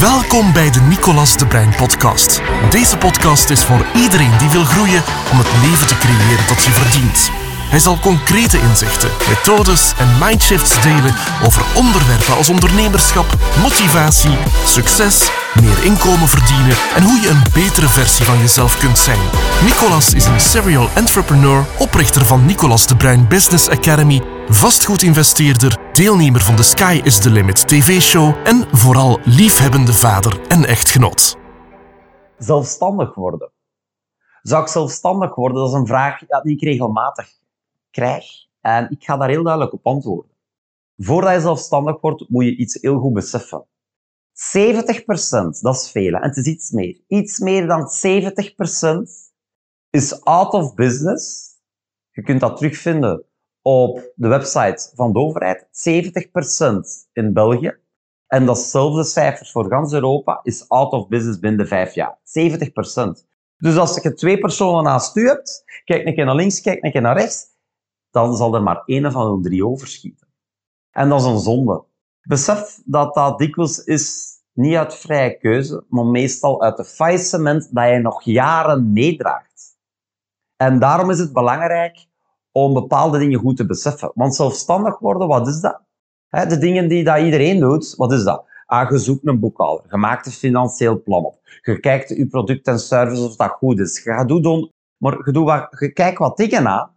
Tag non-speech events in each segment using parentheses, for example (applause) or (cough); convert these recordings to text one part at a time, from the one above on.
Welkom bij de Nicolas de Brein podcast. Deze podcast is voor iedereen die wil groeien om het leven te creëren dat je verdient. Hij zal concrete inzichten, methodes en mindshifts delen over onderwerpen als ondernemerschap, motivatie, succes, meer inkomen verdienen en hoe je een betere versie van jezelf kunt zijn. Nicolas is een serial entrepreneur, oprichter van Nicolas de Bruin Business Academy, vastgoedinvesteerder, deelnemer van de Sky is the Limit TV-show en vooral liefhebbende vader en echtgenoot. Zelfstandig worden. Zou ik zelfstandig worden? Dat is een vraag die ik regelmatig krijg. En ik ga daar heel duidelijk op antwoorden. Voordat je zelfstandig wordt, moet je iets heel goed beseffen. 70%, dat is veel, en het is iets meer. Iets meer dan 70% is out of business. Je kunt dat terugvinden op de website van de overheid. 70% in België. En datzelfde cijfer voor gans Europa is out of business binnen de vijf jaar. 70%. Dus als je twee personen naast u hebt, kijk een keer naar links, kijk een naar rechts, dan zal er maar één van de drie overschieten. En dat is een zonde. Besef dat dat dikwijls is niet uit vrije keuze, maar meestal uit het faillissement dat je nog jaren meedraagt. En daarom is het belangrijk om bepaalde dingen goed te beseffen. Want zelfstandig worden, wat is dat? De dingen die dat iedereen doet, wat is dat? Ah, je zoekt een boekhouder, je maakt een financieel plan op, je kijkt je product en service of dat goed is, je gaat doen, maar je, doet wat, je kijkt wat dingen na,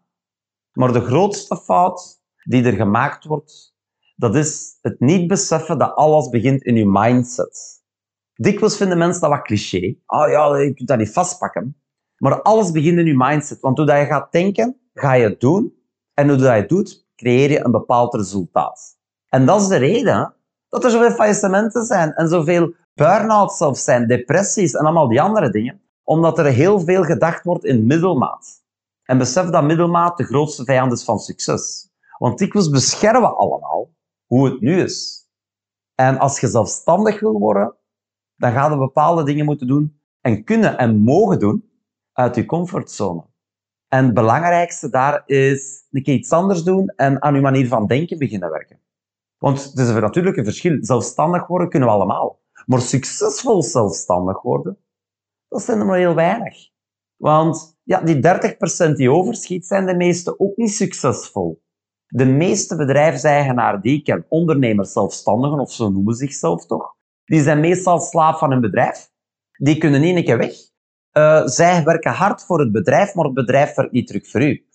maar de grootste fout die er gemaakt wordt, dat is het niet beseffen dat alles begint in je mindset. Dikwijls vinden mensen dat wat cliché. Ah ja, je kunt dat niet vastpakken. Maar alles begint in je mindset. Want hoe je gaat denken, ga je het doen. En hoe je het doet, creëer je een bepaald resultaat. En dat is de reden dat er zoveel faillissementen zijn en zoveel burn-outs zijn, depressies en allemaal die andere dingen. Omdat er heel veel gedacht wordt in middelmaat. En besef dat middelmaat de grootste vijand is van succes. Want dikwijls beschermen allemaal hoe het nu is. En als je zelfstandig wil worden, dan ga je bepaalde dingen moeten doen en kunnen en mogen doen uit je comfortzone. En het belangrijkste daar is een keer iets anders doen en aan je manier van denken beginnen werken. Want het is natuurlijk een verschil. Zelfstandig worden kunnen we allemaal. Maar succesvol zelfstandig worden, dat zijn er maar heel weinig. Want ja, die 30% die overschiet, zijn de meeste ook niet succesvol. De meeste bedrijfseigenaren die ik ken, ondernemers, zelfstandigen, of zo noemen zichzelf toch, die zijn meestal slaaf van hun bedrijf. Die kunnen één keer weg. Uh, zij werken hard voor het bedrijf, maar het bedrijf werkt niet terug voor u.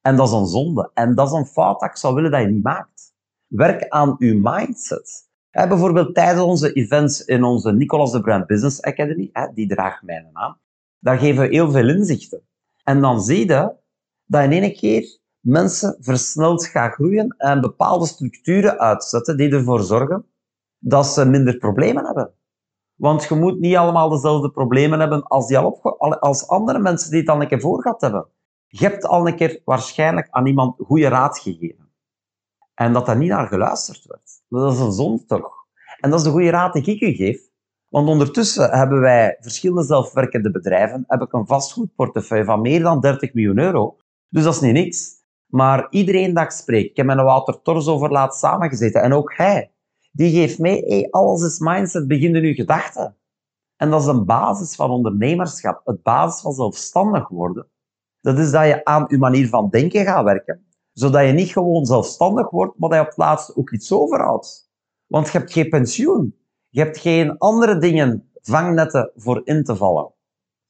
En dat is een zonde. En dat is een fout dat ik zou willen dat je niet maakt. Werk aan uw mindset. bijvoorbeeld tijdens onze events in onze Nicolas de Bruin Business Academy, die draagt mijn naam, daar geven we heel veel inzichten. En dan zie je dat in één keer mensen versneld gaan groeien en bepaalde structuren uitzetten die ervoor zorgen dat ze minder problemen hebben. Want je moet niet allemaal dezelfde problemen hebben als, die al als andere mensen die het al een keer voor gehad hebben. Je hebt al een keer waarschijnlijk aan iemand goede raad gegeven. En dat daar niet naar geluisterd werd. Dat is een zonde toch? En dat is de goede raad die ik u geef. Want ondertussen hebben wij verschillende zelfwerkende bedrijven, heb ik een vastgoedportefeuille van meer dan 30 miljoen euro. Dus dat is niet niks. Maar iedereen dat ik spreek, ik heb met Wouter Tors over laat samengezeten, en ook hij, die geeft mee, hey, alles is mindset, begin in gedachten. En dat is een basis van ondernemerschap, het basis van zelfstandig worden. Dat is dat je aan je manier van denken gaat werken, zodat je niet gewoon zelfstandig wordt, maar dat je op het laatste ook iets overhoudt. Want je hebt geen pensioen. Je hebt geen andere dingen, vangnetten voor in te vallen.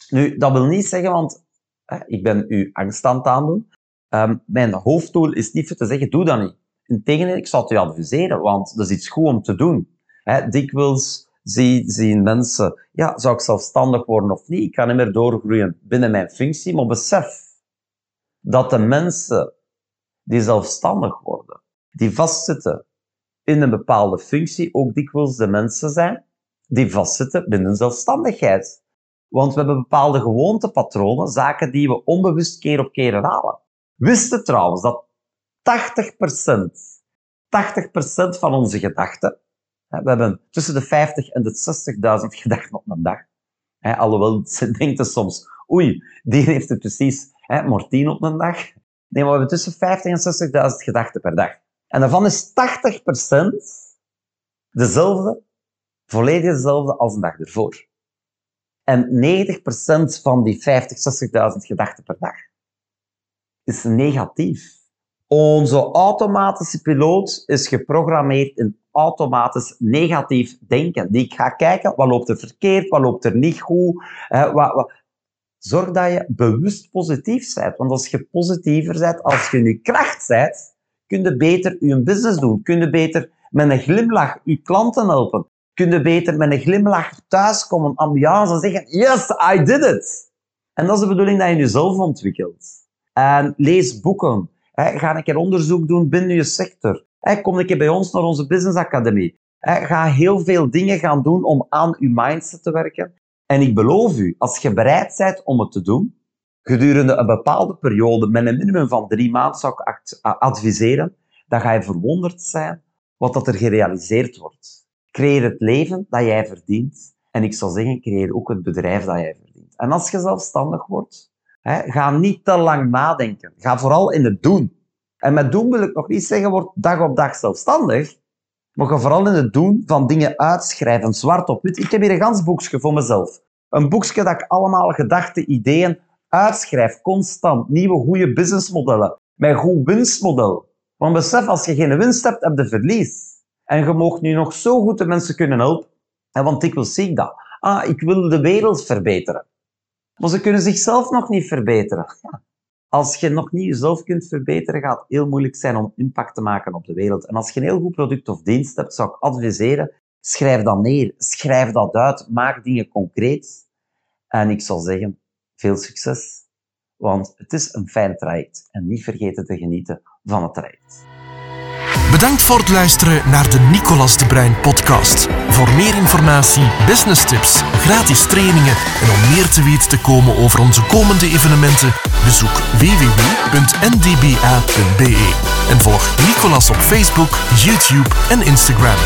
Nu, dat wil niet zeggen, want hè, ik ben u angst aan het aandoen. Um, mijn hoofddoel is niet te zeggen, doe dat niet. Integendeel, ik zou het u adviseren, want dat is iets goed om te doen. Hè, dikwijls zie, zien mensen, ja, zou ik zelfstandig worden of niet? Ik kan niet meer doorgroeien binnen mijn functie, maar besef dat de mensen die zelfstandig worden, die vastzitten in een bepaalde functie, ook dikwijls de mensen zijn die vastzitten binnen zelfstandigheid. Want we hebben bepaalde gewoontepatronen, zaken die we onbewust keer op keer herhalen. Wist trouwens dat 80%, 80% van onze gedachten, we hebben tussen de 50 en de 60.000 gedachten op een dag. Alhoewel, (laughs) ze denken soms, oei, die heeft het precies maar 10 op een dag. Nee, maar we hebben tussen 50 en 60.000 gedachten per dag. En daarvan is 80% dezelfde volledig hetzelfde als een dag ervoor. En 90% van die 50, 60.000 gedachten per dag is negatief. Onze automatische piloot is geprogrammeerd in automatisch negatief denken. Die gaat kijken, wat loopt er verkeerd, wat loopt er niet goed. wat, wat. Zorg dat je bewust positief bent. Want als je positiever bent, als je in je kracht bent, kun je beter je business doen. Kun je beter met een glimlach je klanten helpen. Kun je beter met een glimlach thuiskomen, ambiance en zeggen, yes, I did it. En dat is de bedoeling dat je jezelf ontwikkelt. En lees boeken. Ga een keer onderzoek doen binnen je sector. Kom een keer bij ons naar onze Business Academie. Ga heel veel dingen gaan doen om aan je mindset te werken. En ik beloof u, als je bereid bent om het te doen, gedurende een bepaalde periode, met een minimum van drie maanden zou ik adviseren, dan ga je verwonderd zijn wat dat er gerealiseerd wordt. Creëer het leven dat jij verdient. En ik zou zeggen, creëer ook het bedrijf dat jij verdient. En als je zelfstandig wordt, ga niet te lang nadenken. Ga vooral in het doen. En met doen wil ik nog niet zeggen, word dag op dag zelfstandig. Maar ga vooral in het doen van dingen uitschrijven, zwart op wit. Ik heb hier een gans boekje voor mezelf. Een boekje dat ik allemaal gedachten, ideeën uitschrijf, constant. Nieuwe, goede businessmodellen. Met goed winstmodel. Want besef, als je geen winst hebt, heb je verlies. En je mag nu nog zo goed de mensen kunnen helpen. Want ik wil zie dat. Ah, ik wil de wereld verbeteren. Maar ze kunnen zichzelf nog niet verbeteren. Als je nog niet jezelf kunt verbeteren, gaat het heel moeilijk zijn om impact te maken op de wereld. En als je een heel goed product of dienst hebt, zou ik adviseren, schrijf dat neer, schrijf dat uit, maak dingen concreet. En ik zal zeggen, veel succes, want het is een fijn traject. En niet vergeten te genieten van het traject. Bedankt voor het luisteren naar de Nicolas de Bruin podcast. Voor meer informatie, business tips, gratis trainingen en om meer te weten te komen over onze komende evenementen, bezoek www.ndba.be en volg Nicolas op Facebook, YouTube en Instagram.